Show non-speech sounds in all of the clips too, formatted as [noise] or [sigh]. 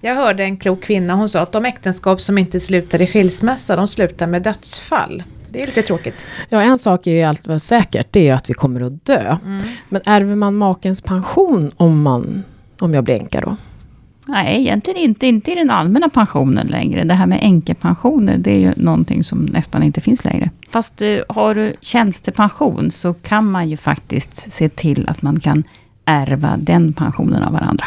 Jag hörde en klok kvinna, hon sa att de äktenskap som inte slutar i skilsmässa, de slutar med dödsfall. Det är lite tråkigt. Ja, en sak är ju allt säkert, det är att vi kommer att dö. Mm. Men ärver man makens pension om, man, om jag blir änka då? Nej, egentligen inte. Inte i den allmänna pensionen längre. Det här med änkepensioner, det är ju någonting som nästan inte finns längre. Fast uh, har du tjänstepension så kan man ju faktiskt se till att man kan ärva den pensionen av varandra.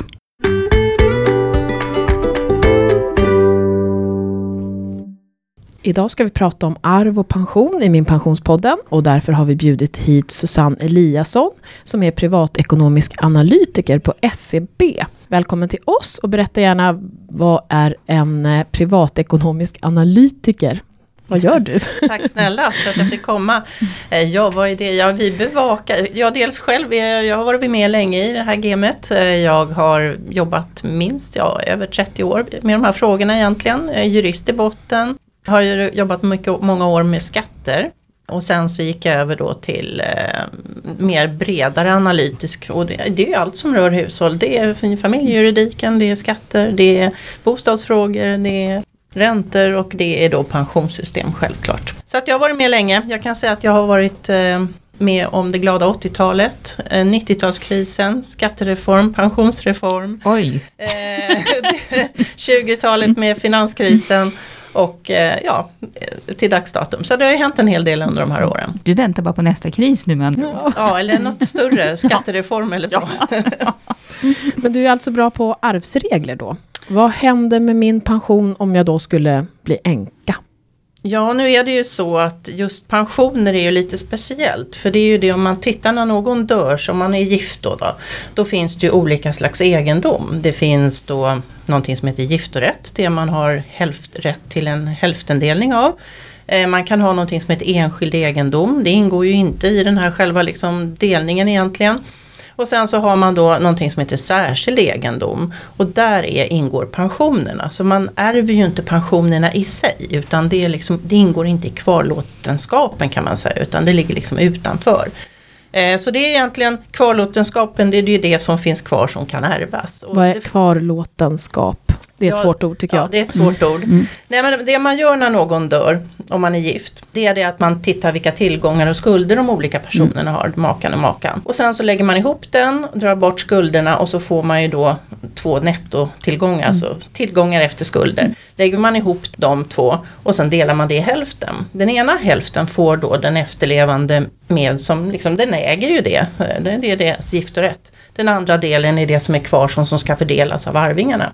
Idag ska vi prata om arv och pension i Min Pensionspodden och därför har vi bjudit hit Susanne Eliasson som är privatekonomisk analytiker på SEB. Välkommen till oss och berätta gärna vad är en eh, privatekonomisk analytiker? Vad gör du? [laughs] Tack snälla för att jag fick komma. Eh, ja, vad är det? Ja, vi bevakar, jag dels själv, jag har varit med länge i det här gamet. Eh, jag har jobbat minst, ja, över 30 år med de här frågorna egentligen. Jag är Jurist i botten, har ju jobbat mycket, många år med skatter. Och sen så gick jag över då till eh, mer bredare analytisk och det, det är allt som rör hushåll. Det är familjejuridiken, det är skatter, det är bostadsfrågor, det är räntor och det är då pensionssystem självklart. Så att jag har varit med länge. Jag kan säga att jag har varit eh, med om det glada 80-talet, 90-talskrisen, eh, skattereform, pensionsreform. Oj! 20-talet eh, [laughs] med finanskrisen och eh, ja, till dags datum. Så det har ju hänt en hel del under de här åren. Du väntar bara på nästa kris nu men. Ja, eller något större, [laughs] skattereform eller så. [laughs] men du är alltså bra på arvsregler då? Vad händer med min pension om jag då skulle bli änka? Ja, nu är det ju så att just pensioner är ju lite speciellt. För det är ju det om man tittar när någon dör, om man är gift då, då, då finns det ju olika slags egendom. Det finns då någonting som heter giftorätt, det man har hälft, rätt till en hälftendelning av. Eh, man kan ha någonting som heter enskild egendom, det ingår ju inte i den här själva liksom delningen egentligen. Och sen så har man då någonting som heter särskild egendom. Och där är, ingår pensionerna. Så man ärver ju inte pensionerna i sig. Utan det, är liksom, det ingår inte i kvarlåtenskapen kan man säga. Utan det ligger liksom utanför. Eh, så det är egentligen kvarlåtenskapen, det är ju det som finns kvar som kan ärvas. Vad är kvarlåtenskap? Det är ett ja, svårt ord tycker jag. Ja, det är ett svårt mm. ord. Mm. Nej, men det man gör när någon dör, om man är gift, det är det att man tittar vilka tillgångar och skulder de olika personerna mm. har, makan och makan. Och sen så lägger man ihop den, drar bort skulderna och så får man ju då två nettotillgångar, mm. alltså tillgångar efter skulder. Mm. Lägger man ihop de två och sen delar man det i hälften. Den ena hälften får då den efterlevande med som, liksom, den äger ju det, det är deras gift och rätt. Den andra delen är det som är kvar som, som ska fördelas av arvingarna.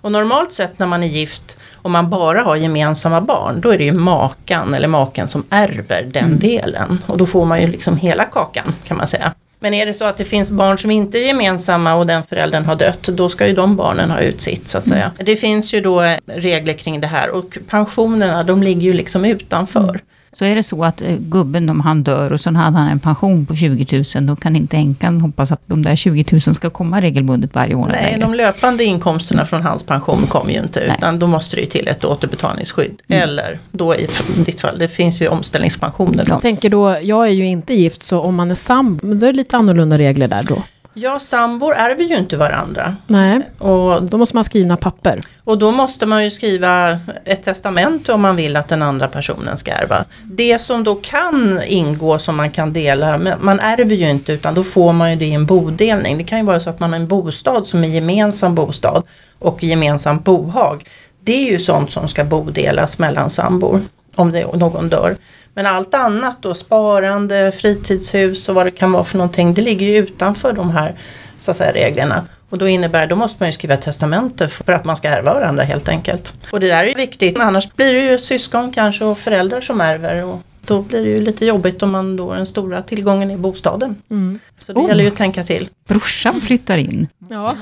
Och normalt sett när man är gift och man bara har gemensamma barn, då är det ju makan eller maken som ärver den mm. delen. Och då får man ju liksom hela kakan kan man säga. Men är det så att det finns barn som inte är gemensamma och den föräldern har dött, då ska ju de barnen ha ut sitt så att säga. Mm. Det finns ju då regler kring det här och pensionerna de ligger ju liksom utanför. Så är det så att eh, gubben, om han dör och sen hade han en pension på 20 000, då kan inte änkan hoppas att de där 20 000 ska komma regelbundet varje år. Nej, de löpande inkomsterna från hans pension kommer ju inte, Nej. utan då måste det ju till ett återbetalningsskydd. Mm. Eller då i ditt fall, det finns ju omställningspensioner. Jag tänker då, jag är ju inte gift, så om man är sambo, då är det lite annorlunda regler där då. Ja, sambor ärver ju inte varandra. Nej, och då måste man skriva papper. Och då måste man ju skriva ett testamente om man vill att den andra personen ska ärva. Det som då kan ingå som man kan dela, man ärver ju inte utan då får man ju det i en bodelning. Det kan ju vara så att man har en bostad som är gemensam bostad och gemensam bohag. Det är ju sånt som ska bodelas mellan sambor om det, någon dör. Men allt annat då, sparande, fritidshus och vad det kan vara för någonting, det ligger ju utanför de här så att säga, reglerna. Och då innebär, då måste man ju skriva testamente för att man ska ärva varandra helt enkelt. Och det där är ju viktigt, annars blir det ju syskon kanske och föräldrar som ärver. Och då blir det ju lite jobbigt om man då den stora tillgången är bostaden. Mm. Så det oh. gäller ju att tänka till. Brorsan flyttar in. Ja.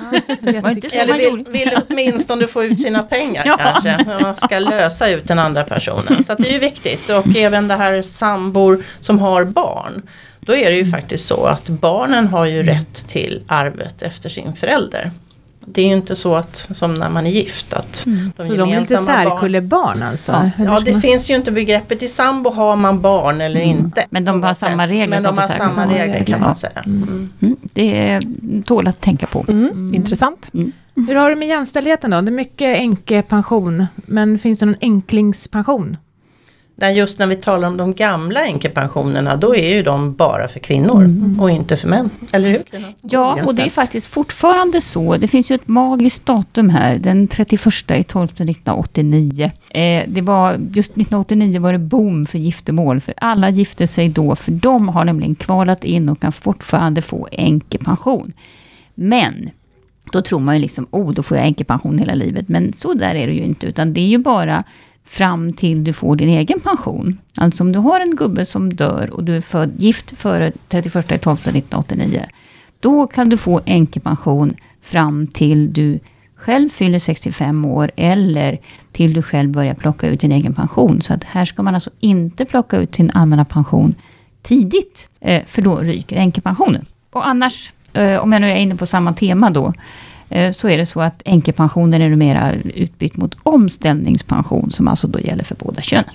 Eller vill, vill åtminstone få ut sina pengar [laughs] ja. kanske. Man ska lösa ut den andra personen. Så det är ju viktigt. Och även det här sambor som har barn. Då är det ju faktiskt så att barnen har ju rätt till arvet efter sin förälder det är ju inte så att som när man är gift att mm. de Så de är lite särkullebarn alltså? Ja, ja det man... finns ju inte begreppet i sambo har man barn eller mm. inte. Men de har samma regler. Men de har samma regler kan man säga. Mm. mm. Det är tål att tänka på. Mm. Mm. Intressant. Hur har du med jämställdheten då? Det är mycket änkepension, men finns det någon enklingspension? Där just när vi talar om de gamla änkepensionerna då är ju de bara för kvinnor mm. och inte för män. Eller hur? Ja, och det är faktiskt fortfarande så. Det finns ju ett magiskt datum här, den 31 12 1989. Eh, det var, just 1989 var det boom för giftermål, för alla gifte sig då, för de har nämligen kvalat in och kan fortfarande få änkepension. Men då tror man ju liksom, oh, då får jag änkepension hela livet. Men så där är det ju inte, utan det är ju bara fram till du får din egen pension. Alltså om du har en gubbe som dör och du är född gift före 31 12 1989. Då kan du få änkepension fram till du själv fyller 65 år eller till du själv börjar plocka ut din egen pension. Så att här ska man alltså inte plocka ut sin allmänna pension tidigt, eh, för då ryker änkepensionen. Och annars, eh, om jag nu är inne på samma tema då, så är det så att änkepensionen är numera utbytt mot omställningspension, som alltså då gäller för båda könen.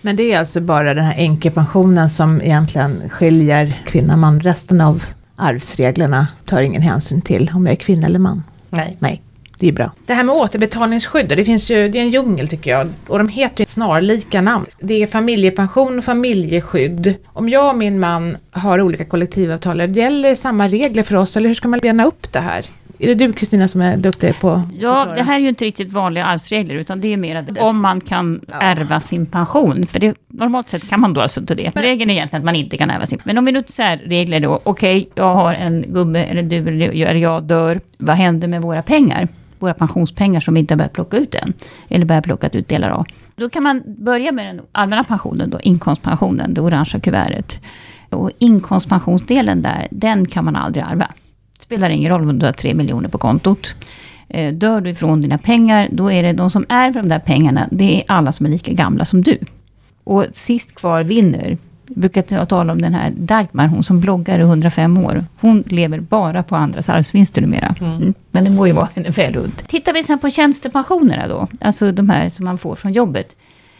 Men det är alltså bara den här änkepensionen som egentligen skiljer kvinna och man. Resten av arvsreglerna tar ingen hänsyn till om jag är kvinna eller man. Nej. Nej. Det är bra. Det här med återbetalningsskydd, det finns ju, det är en djungel tycker jag. Och de heter ju snarlika namn. Det är familjepension och familjeskydd. Om jag och min man har olika kollektivavtal, gäller samma regler för oss eller hur ska man bena upp det här? Är det du Kristina som är duktig på Ja, det här är ju inte riktigt vanliga arvsregler, utan det är mer om man kan ärva sin pension. För det, normalt sett kan man då alltså inte det. Regeln är egentligen att man inte kan ärva sin Men om vi nu säger regler då, okej, okay, jag har en gubbe, eller du, eller jag dör. Vad händer med våra pengar? Våra pensionspengar som vi inte har börjat plocka ut än. Eller börjat plocka ut delar av. Då kan man börja med den allmänna pensionen, då, inkomstpensionen, det orangea kuvertet. Och inkomstpensionsdelen där, den kan man aldrig ärva spelar ingen roll om du har tre miljoner på kontot. Eh, dör du ifrån dina pengar, då är det de som ärver de där pengarna, det är alla som är lika gamla som du. Och sist kvar vinner. Jag brukar tala om den här Dagmar, hon som bloggar i 105 år. Hon lever bara på andras arvsvinster numera. Mm. mm. Men det må ju vara henne väl unt. Tittar vi sen på tjänstepensionerna då, alltså de här som man får från jobbet.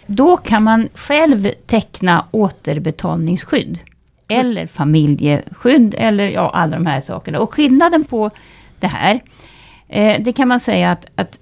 Då kan man själv teckna återbetalningsskydd eller familjeskydd eller ja, alla de här sakerna. Och skillnaden på det här, eh, det kan man säga att, att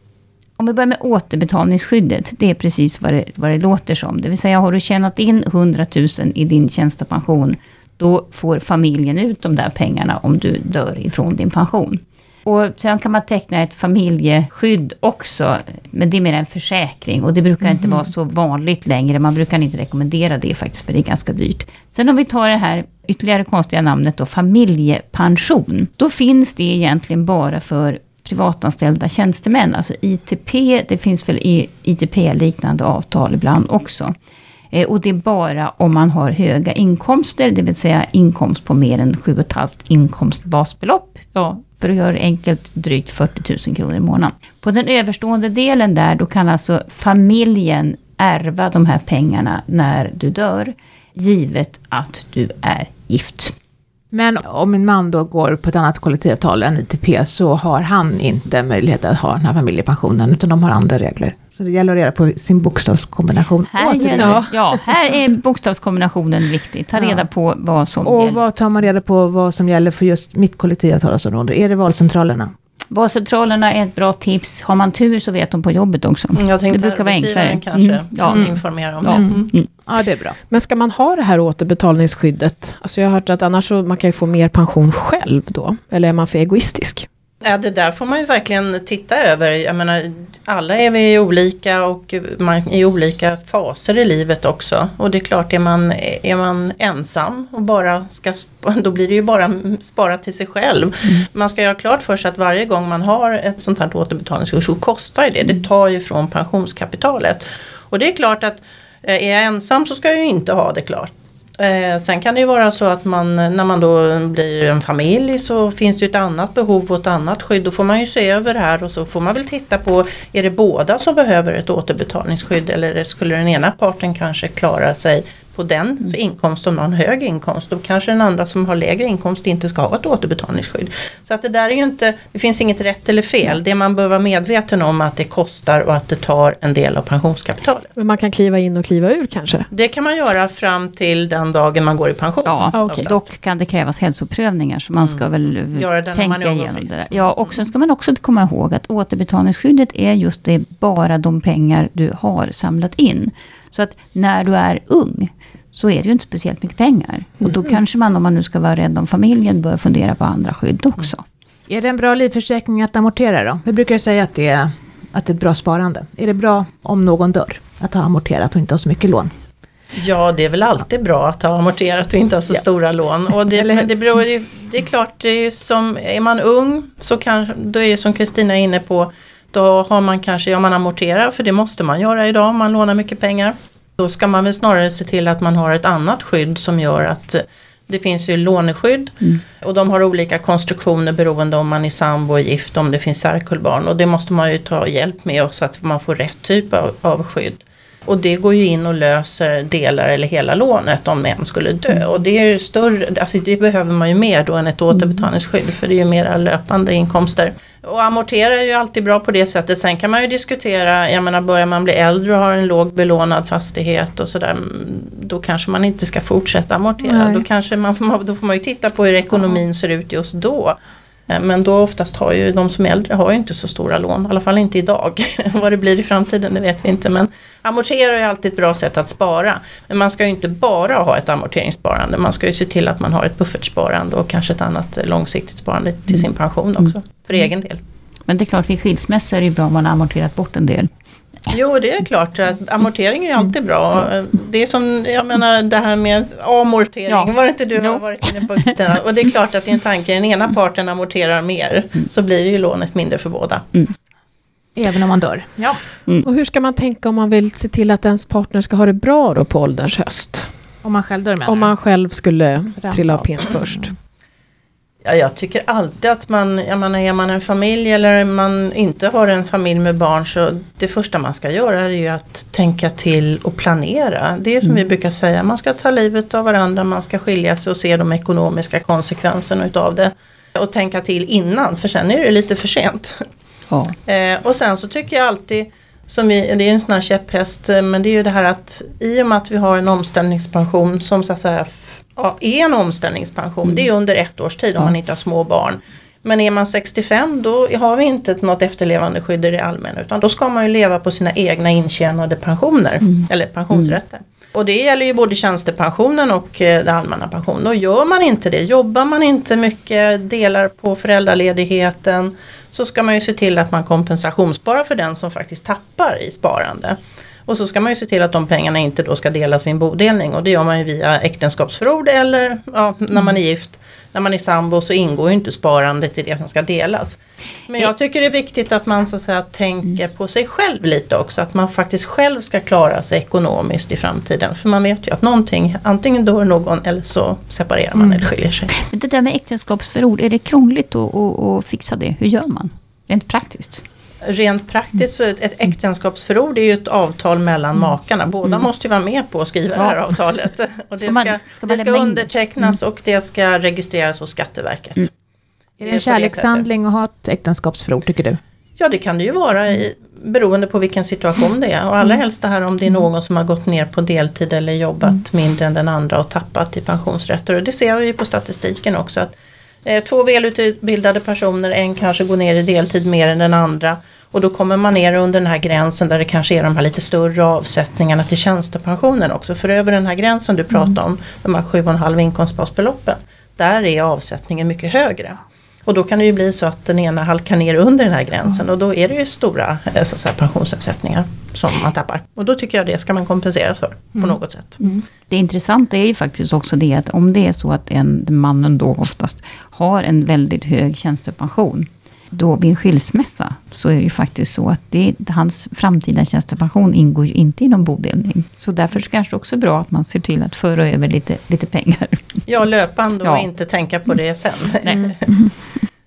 om vi börjar med återbetalningsskyddet, det är precis vad det, vad det låter som. Det vill säga, har du tjänat in 100 000 i din tjänstepension, då får familjen ut de där pengarna om du dör ifrån din pension. Och sen kan man teckna ett familjeskydd också, men det är mer en försäkring och det brukar mm. inte mhm. vara så vanligt längre. Man brukar inte rekommendera det faktiskt, för det är ganska dyrt. Sen om vi tar det här ytterligare konstiga namnet då, familjepension. Då finns det egentligen bara för privatanställda tjänstemän, alltså ITP, det finns väl ITP-liknande avtal ibland också. Eh, och det är bara om man har höga inkomster, det vill säga inkomst på mer än 7,5 inkomstbasbelopp. Ja, för att göra det enkelt, drygt 40 000 kronor i månaden. På den överstående delen där, då kan alltså familjen ärva de här pengarna när du dör, givet att du är gift. Men om min man då går på ett annat kollektivavtal än ITP så har han inte möjlighet att ha den här familjepensionen utan de har andra regler. Så det gäller att reda på sin bokstavskombination. Här, gäller, ja. här är bokstavskombinationen viktig. Ta reda ja. på vad som Och gäller. vad tar man reda på vad som gäller för just mitt kollektivavtalsområde? Är det valcentralerna? Valcentralerna är ett bra tips. Har man tur så vet de på jobbet också. Mm, jag tänkte det brukar vara enklare. kanske mm. ja. mm. informera om ja. det. Mm. mm. Ja, det är bra. Men ska man ha det här återbetalningsskyddet? Alltså jag har hört att annars så man kan ju få mer pension själv då. Eller är man för egoistisk? Ja, det där får man ju verkligen titta över. Jag menar, alla är vi olika och man i olika faser i livet också. Och det är klart, är man, är man ensam och bara ska, [laughs] då blir det ju bara spara till sig själv. Mm. Man ska ju ha klart för sig att varje gång man har ett sånt här återbetalningskurs så kostar det. Det tar ju från pensionskapitalet. Och det är klart att eh, är jag ensam så ska jag ju inte ha det klart. Eh, sen kan det ju vara så att man när man då blir en familj så finns det ett annat behov och ett annat skydd. Då får man ju se över det här och så får man väl titta på är det båda som behöver ett återbetalningsskydd eller skulle den ena parten kanske klara sig på den mm. inkomst om någon hög inkomst. Då kanske den andra som har lägre inkomst inte ska ha ett återbetalningsskydd. Så att det där är ju inte, det finns inget rätt eller fel. Det man bör vara medveten om är att det kostar och att det tar en del av pensionskapitalet. Men man kan kliva in och kliva ur kanske? Det kan man göra fram till den dagen man går i pension. Ja, ah, okay. dock kan det krävas hälsoprövningar så man ska mm. väl tänka igenom det där. Ja, och sen ska man också komma ihåg att återbetalningsskyddet är just det, bara de pengar du har samlat in. Så att när du är ung så är det ju inte speciellt mycket pengar. Och då mm. kanske man, om man nu ska vara rädd om familjen, bör fundera på andra skydd också. Mm. Är det en bra livförsäkring att amortera då? Vi brukar ju säga att det, är, att det är ett bra sparande. Är det bra om någon dör att ha amorterat och inte ha så mycket lån? Ja, det är väl alltid bra att ha amorterat och inte ha så ja. stora lån. Och det, det, beror, det, det är klart, det är, som, är man ung så kan, då är det som Kristina är inne på, då har man kanske, ja man amorterar för det måste man göra idag om man lånar mycket pengar. Då ska man väl snarare se till att man har ett annat skydd som gör att det finns ju låneskydd mm. och de har olika konstruktioner beroende om man är sambo och gift, om det finns särkullbarn och det måste man ju ta hjälp med så att man får rätt typ av, av skydd. Och det går ju in och löser delar eller hela lånet om en skulle dö. Mm. Och det är större, alltså det behöver man ju mer då än ett återbetalningsskydd för det är ju mera löpande inkomster. Och amortera är ju alltid bra på det sättet. Sen kan man ju diskutera, jag menar börjar man bli äldre och har en låg belånad fastighet och sådär. Då kanske man inte ska fortsätta amortera. Då, kanske man, då får man ju titta på hur ekonomin ser ut just då. Eh, men då oftast har ju de som är äldre har ju inte så stora lån, i alla fall inte idag. [laughs] Vad det blir i framtiden det vet vi inte men amortera är alltid ett bra sätt att spara. Men man ska ju inte bara ha ett amorteringssparande, man ska ju se till att man har ett buffertsparande och kanske ett annat långsiktigt sparande till sin pension också, mm. för egen del. Men det är klart vid skilsmässa är det bra om man har amorterat bort en del. Jo det är klart, att amortering är alltid bra. Det är som, jag menar det här med amortering, ja. var det inte du har varit inne på Kristina? Och det är klart att i en tanke, den ena parten amorterar mer så blir det ju lånet mindre för båda. Mm. Även om man dör. Ja. Mm. Och hur ska man tänka om man vill se till att ens partner ska ha det bra då på ålderns höst? Om man själv dör menar Om man själv skulle trilla av pinn först. Ja, jag tycker alltid att man, jag menar, är man en familj eller man inte har en familj med barn så det första man ska göra är ju att tänka till och planera. Det är som mm. vi brukar säga, man ska ta livet av varandra, man ska skilja sig och se de ekonomiska konsekvenserna utav det. Och tänka till innan för sen är det lite för sent. Ja. [laughs] Eh, och sen så tycker jag alltid som vi, det är en sån här käpphäst men det är ju det här att i och med att vi har en omställningspension som så att säga är en omställningspension. Mm. Det är under ett års tid om ja. man inte har små barn. Men är man 65 då har vi inte något efterlevandeskydd i det allmänna utan då ska man ju leva på sina egna intjänade pensioner mm. eller pensionsrätter. Mm. Och det gäller ju både tjänstepensionen och eh, den allmänna pensionen. Och gör man inte det, jobbar man inte mycket, delar på föräldraledigheten så ska man ju se till att man kompensationssparar för den som faktiskt tappar i sparande. Och så ska man ju se till att de pengarna inte då ska delas vid en bodelning och det gör man ju via äktenskapsförord eller ja, när man är gift. När man är sambo så ingår ju inte sparandet i det som ska delas. Men jag tycker det är viktigt att man så att säga tänker på sig själv lite också. Att man faktiskt själv ska klara sig ekonomiskt i framtiden. För man vet ju att någonting, antingen dör någon eller så separerar man mm. eller skiljer sig. Men det där med äktenskapsförord, är det krångligt att, att, att fixa det? Hur gör man? Rent praktiskt? Rent praktiskt så ett, ett äktenskapsförord är ju ett avtal mellan mm. makarna. Båda mm. måste ju vara med på att skriva ja. det här avtalet. [laughs] Och det ska, man, ska det ska undertecknas mm. och det ska registreras hos Skatteverket. Mm. Är det en kärlekshandling att ha ett äktenskapsförord tycker du? Ja det kan det ju vara i, beroende på vilken situation det är. Och allra mm. helst det här om det är någon som har gått ner på deltid eller jobbat mm. mindre än den andra och tappat i pensionsrätter. Och det ser vi ju på statistiken också. att eh, Två välutbildade personer, en kanske går ner i deltid mer än den andra. Och då kommer man ner under den här gränsen där det kanske är de här lite större avsättningarna till tjänstepensionen också. För över den här gränsen du pratar mm. om, de här 7,5 inkomstbasbeloppen, där är avsättningen mycket högre. Och då kan det ju bli så att den ena halkar ner under den här gränsen och då är det ju stora eh, så säga, pensionsavsättningar som man tappar. Och då tycker jag det ska man kompenseras för på mm. något sätt. Mm. Det intressanta är ju faktiskt också det att om det är så att en, mannen då oftast har en väldigt hög tjänstepension då vid en skilsmässa så är det ju faktiskt så att det, hans framtida tjänstepension ingår ju inte i någon bodelning. Så därför kanske det också är bra att man ser till att föra över lite, lite pengar. Ja, löpande och ja. inte tänka på det sen. Nej. [laughs]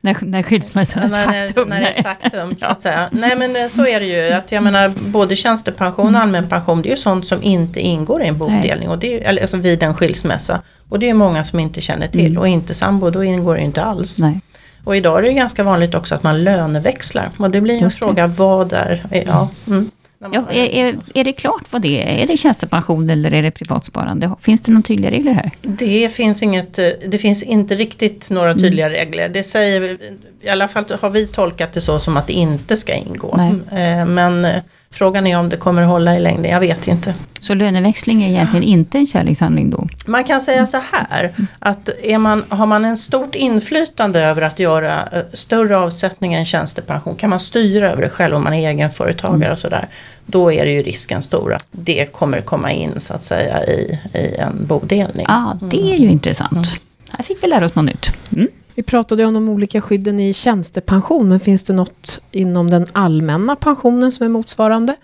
När, när skilsmässan är ett faktum. När, när det är ett faktum, så att säga. Nej men eh, så är det ju. Att jag menar, både tjänstepension och allmän pension det är ju sånt som inte ingår i en bodelning. Och det är, eller, alltså vid en skilsmässa. Och det är många som inte känner till. Mm. Och inte sambo, då ingår det inte alls. Nej. Och idag är det ganska vanligt också att man löneväxlar. Och det blir en fråga, vad är... Ja, mm. Ja, är, är, det klart vad det är? Är det tjänstepension eller är det privatsparande? Finns det några tydliga regler här? Det finns, inget, det finns inte riktigt några mm. tydliga mm. regler. Det säger, I alla fall har vi tolkat det så som att det inte ska ingå. Nej. Eh, men eh, Frågan är om det kommer att hålla i längden, jag vet inte. Så löneväxling är egentligen inte en kärlekshandling då? Man kan säga så här, att är man, har man en stort inflytande över att göra eh, större avsättningar än tjänstepension, kan man styra över det själv om man är egenföretagare mm. och sådär. Då är det ju risken stor att det kommer komma in så att säga i, i en bodelning. Ja, ah, det är ju mm. intressant. Här fick vi lära oss något nytt. Mm. Vi pratade om de olika skydden i tjänstepension, men finns det något inom den allmänna pensionen som är motsvarande?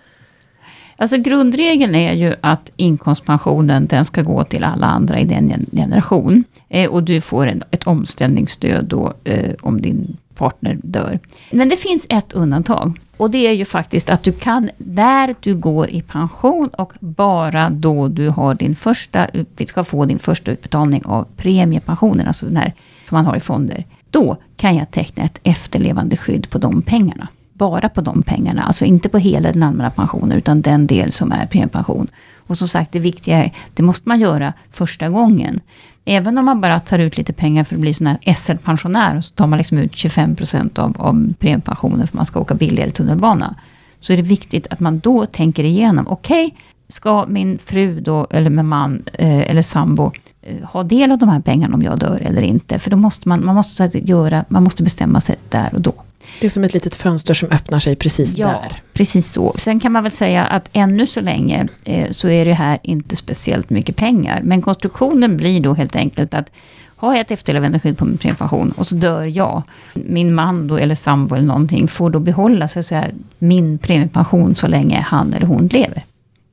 Alltså grundregeln är ju att inkomstpensionen den ska gå till alla andra i den generation. Eh, och du får en, ett omställningsstöd då eh, om din partner dör. Men det finns ett undantag. Och det är ju faktiskt att du kan, när du går i pension och bara då du har din första, ska få din första utbetalning av premiepensionen, alltså den här som man har i fonder. Då kan jag teckna ett efterlevande skydd på de pengarna. Bara på de pengarna, alltså inte på hela den allmänna pensionen, utan den del som är premiepension. Och som sagt, det viktiga är, det måste man göra första gången. Även om man bara tar ut lite pengar för att bli sån här SL-pensionär, och så tar man liksom ut 25% av, av premiepensionen för att man ska åka billigare tunnelbana. Så är det viktigt att man då tänker igenom, okej, okay, ska min fru då, eller min man, eh, eller sambo, eh, ha del av de här pengarna om jag dör eller inte? För då måste man, man måste, göra, man måste bestämma sig där och då. Det är som ett litet fönster som öppnar sig precis ja, där. precis så. Sen kan man väl säga att ännu så länge eh, så är det här inte speciellt mycket pengar. Men konstruktionen blir då helt enkelt att har jag ett efterlevandeskydd på min premiepension och så dör jag. Min man då, eller sambo eller någonting får då behålla så att säga, min premiepension så länge han eller hon lever.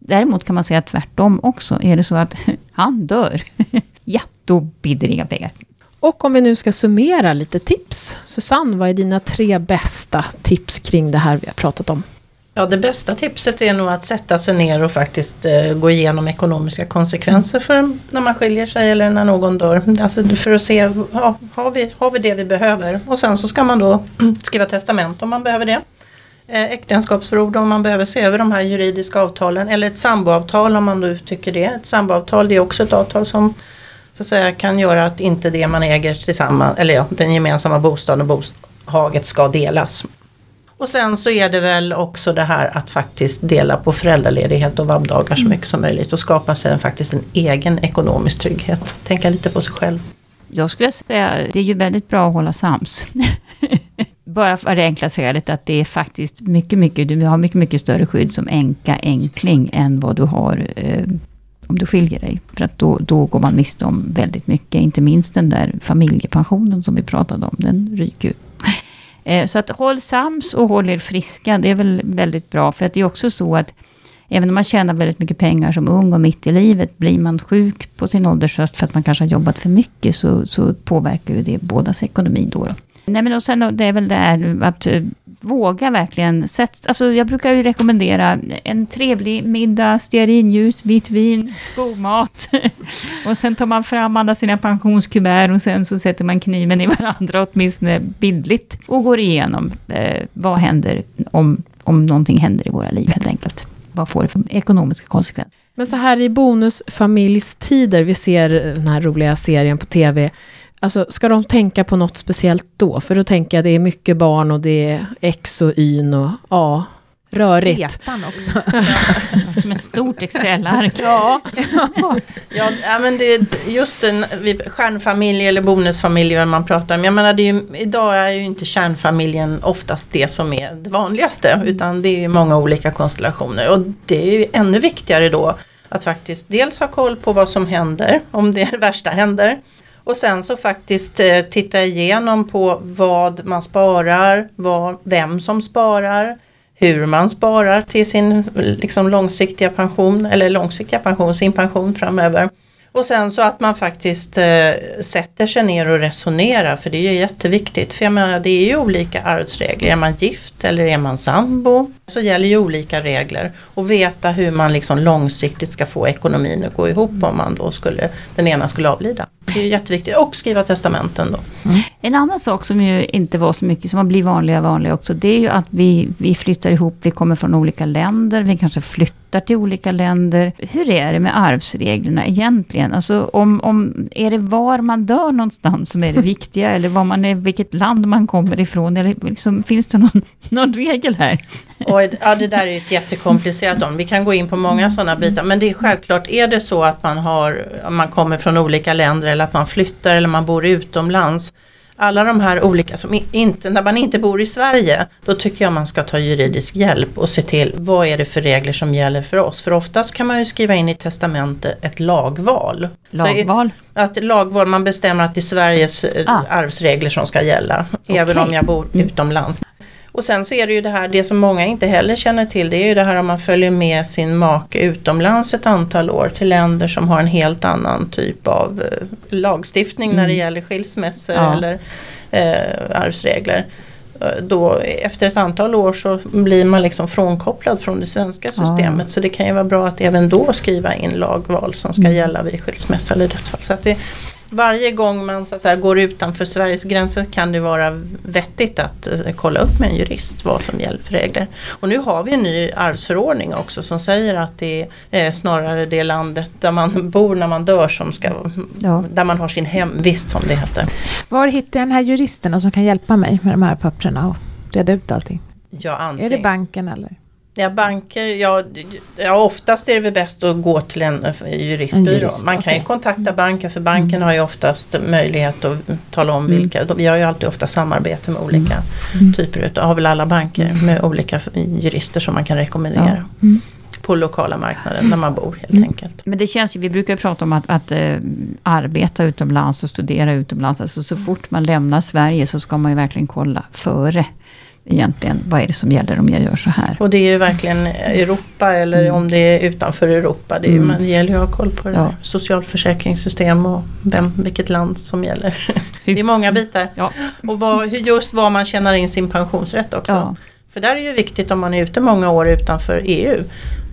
Däremot kan man säga tvärtom också. Är det så att [laughs] han dör, [laughs] ja, då blir det inga pengar. Och om vi nu ska summera lite tips. Susanne, vad är dina tre bästa tips kring det här vi har pratat om? Ja, det bästa tipset är nog att sätta sig ner och faktiskt eh, gå igenom ekonomiska konsekvenser för när man skiljer sig eller när någon dör. Alltså för att se, ja, har, vi, har vi det vi behöver? Och sen så ska man då [clears throat] skriva testament om man behöver det. Eh, äktenskapsförord om man behöver se över de här juridiska avtalen eller ett samboavtal om man nu tycker det. Ett samboavtal det är också ett avtal som så att säga, kan göra att inte det man äger tillsammans, eller ja, den gemensamma bostaden och bostadshaget ska delas. Och sen så är det väl också det här att faktiskt dela på föräldraledighet och vabbdagar så mm. mycket som möjligt och skapa sig en, faktiskt en egen ekonomisk trygghet. Tänka lite på sig själv. Jag skulle säga, det är ju väldigt bra att hålla sams. [laughs] Bara för det enkla skälet att det är faktiskt mycket, mycket, du har mycket, mycket större skydd som enka, enkling än vad du har eh, om du skiljer dig. För att då, då går man miste om väldigt mycket, inte minst den där familjepensionen som vi pratade om, den ryker ju. Eh, så att håll sams och håll er friska, det är väl väldigt bra. För att det är också så att även om man tjänar väldigt mycket pengar som ung och mitt i livet, blir man sjuk på sin åldershöst för att man kanske har jobbat för mycket, så, så påverkar ju det bådas ekonomi då. då. Nej men och sen det är väl det här att eh, våga verkligen sätta, alltså jag brukar ju rekommendera en trevlig middag, stearinljus, vitt vin, god mat. [laughs] och sen tar man fram alla sina pensionskuvert och sen så sätter man kniven i varandra, åtminstone bildligt, och går igenom eh, vad händer om, om någonting händer i våra liv helt enkelt. Vad får det för ekonomiska konsekvenser? Men så här i bonusfamiljstider, vi ser den här roliga serien på TV, Alltså, ska de tänka på något speciellt då? För då tänker jag det är mycket barn och det är X och Y och A. Rörigt. Setan också. [laughs] Som ett stort Excel-ark. [laughs] ja. ja, men det är just en stjärnfamilj eller bonusfamilj vad man pratar om. Jag menar, det är ju, idag är ju inte kärnfamiljen oftast det som är det vanligaste. Utan det är ju många olika konstellationer. Och det är ju ännu viktigare då att faktiskt dels ha koll på vad som händer, om det [laughs] värsta händer. Och sen så faktiskt eh, titta igenom på vad man sparar, vad, vem som sparar, hur man sparar till sin liksom, långsiktiga pension eller långsiktiga pension, sin pension framöver. Och sen så att man faktiskt eh, sätter sig ner och resonerar för det är ju jätteviktigt. För jag menar det är ju olika arvsregler. Är man gift eller är man sambo så gäller ju olika regler. Och veta hur man liksom långsiktigt ska få ekonomin att gå ihop om man då skulle, den ena skulle avlida. Det är jätteviktigt. Och skriva testamenten då. Mm. En annan sak som ju inte var så mycket, som har blivit vanligare vanligare också, det är ju att vi, vi flyttar ihop, vi kommer från olika länder, vi kanske flyttar till olika länder. Hur är det med arvsreglerna egentligen? Alltså om, om, är det var man dör någonstans som är det viktiga, [laughs] eller var man är, vilket land man kommer ifrån, eller liksom, finns det någon, någon regel här? Oj, ja, det där är ett jättekomplicerat om. Vi kan gå in på många sådana bitar. Men det är självklart, är det så att man, har, man kommer från olika länder eller att man flyttar eller man bor utomlands. Alla de här olika, som inte, när man inte bor i Sverige, då tycker jag man ska ta juridisk hjälp och se till vad är det för regler som gäller för oss. För oftast kan man ju skriva in i testamentet ett lagval. Lagval? Så att lagval, man bestämmer att det är Sveriges ah. arvsregler som ska gälla. Okay. Även om jag bor mm. utomlands. Och sen så är det ju det här, det som många inte heller känner till, det är ju det här om man följer med sin make utomlands ett antal år till länder som har en helt annan typ av eh, lagstiftning mm. när det mm. gäller skilsmässor ja. eller eh, arvsregler. Eh, då efter ett antal år så blir man liksom frånkopplad från det svenska systemet. Ja. Så det kan ju vara bra att även då skriva in lagval som ska mm. gälla vid skilsmässa eller dödsfall. Så det, varje gång man så säga, går utanför Sveriges gränser kan det vara vettigt att uh, kolla upp med en jurist vad som gäller för regler. Och nu har vi en ny arvsförordning också som säger att det är snarare det landet där man bor när man dör som ska, ja. där man har sin hemvist som det heter. Var hittar jag den här juristen som kan hjälpa mig med de här papperna och reda ut allting? Ja, antingen. Är det banken eller? Ja, banker, ja, ja oftast är det väl bäst att gå till en juristbyrå. En jurist, man kan okay. ju kontakta banken för banken mm. har ju oftast möjlighet att tala om mm. vilka, vi har ju alltid ofta samarbete med olika mm. mm. typer utav, har väl alla banker mm. med olika jurister som man kan rekommendera. Ja. Mm. På lokala marknaden där man bor helt enkelt. Men det känns ju, vi brukar prata om att, att äh, arbeta utomlands och studera utomlands. Alltså så fort man lämnar Sverige så ska man ju verkligen kolla före egentligen, vad är det som gäller om jag gör så här? Och det är ju verkligen Europa eller mm. om det är utanför Europa. Det, är, mm. man, det gäller ju att ha koll på ja. socialförsäkringssystem och vem, vilket land som gäller. [laughs] det är många bitar. Ja. Och vad, just var man tjänar in sin pensionsrätt också. Ja. För där är ju viktigt om man är ute många år utanför EU.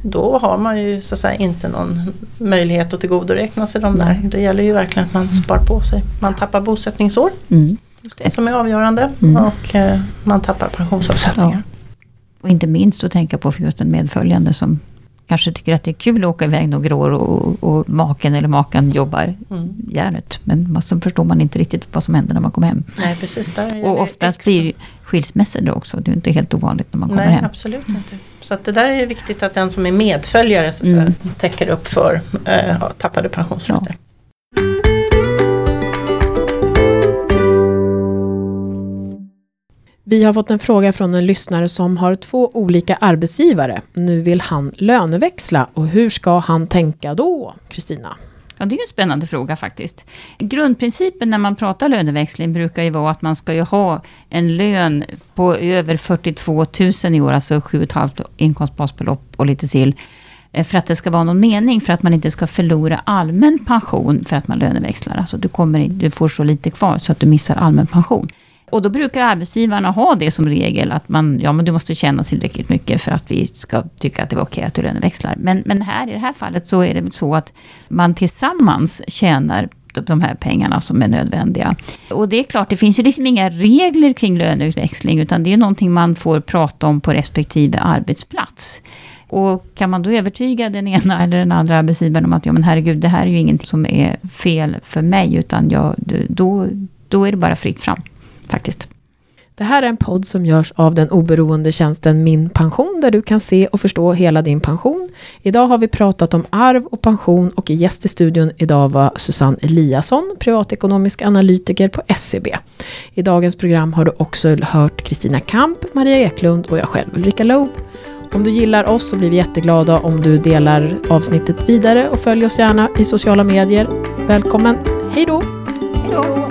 Då har man ju så att säga inte någon möjlighet att tillgodoräkna sig de där. Det gäller ju verkligen att man spar på sig. Man tappar bosättningsår. Mm som är avgörande mm. och eh, man tappar pensionsavsättningar. Ja. Och inte minst att tänka på för just en medföljande som kanske tycker att det är kul att åka iväg några år och, och maken eller makan jobbar mm. järnet. Men så förstår man inte riktigt vad som händer när man kommer hem. Nej, precis. Där och oftast extra. blir skilsmässor då också. Det är inte helt ovanligt när man kommer Nej, hem. absolut inte. Så att det där är viktigt att den som är medföljare så mm. täcker upp för äh, tappade pensionsrätter. Ja. Vi har fått en fråga från en lyssnare som har två olika arbetsgivare. Nu vill han löneväxla och hur ska han tänka då? Kristina? Ja, det är ju en spännande fråga faktiskt. Grundprincipen när man pratar löneväxling brukar ju vara att man ska ju ha en lön på över 42 000 i år, alltså 7,5 inkomstbasbelopp och lite till. Eh, för att det ska vara någon mening, för att man inte ska förlora allmän pension för att man löneväxlar. Alltså du, kommer, du får så lite kvar så att du missar allmän pension. Och då brukar arbetsgivarna ha det som regel, att man, ja men du måste tjäna tillräckligt mycket för att vi ska tycka att det var okej att du löneväxlar. Men, men här, i det här fallet så är det så att man tillsammans tjänar de här pengarna som är nödvändiga. Och det är klart, det finns ju liksom inga regler kring löneutväxling, utan det är någonting man får prata om på respektive arbetsplats. Och kan man då övertyga den ena [laughs] eller den andra arbetsgivaren om att ja men herregud, det här är ju ingenting som är fel för mig, utan jag, då, då är det bara fritt fram faktiskt. Det här är en podd som görs av den oberoende tjänsten Min pension där du kan se och förstå hela din pension. Idag har vi pratat om arv och pension och gäst i studion idag var Susanne Eliasson, privatekonomisk analytiker på SCB. E I dagens program har du också hört Kristina Kamp, Maria Eklund och jag själv Ulrika Loob. Om du gillar oss så blir vi jätteglada om du delar avsnittet vidare och följ oss gärna i sociala medier. Välkommen, hej då!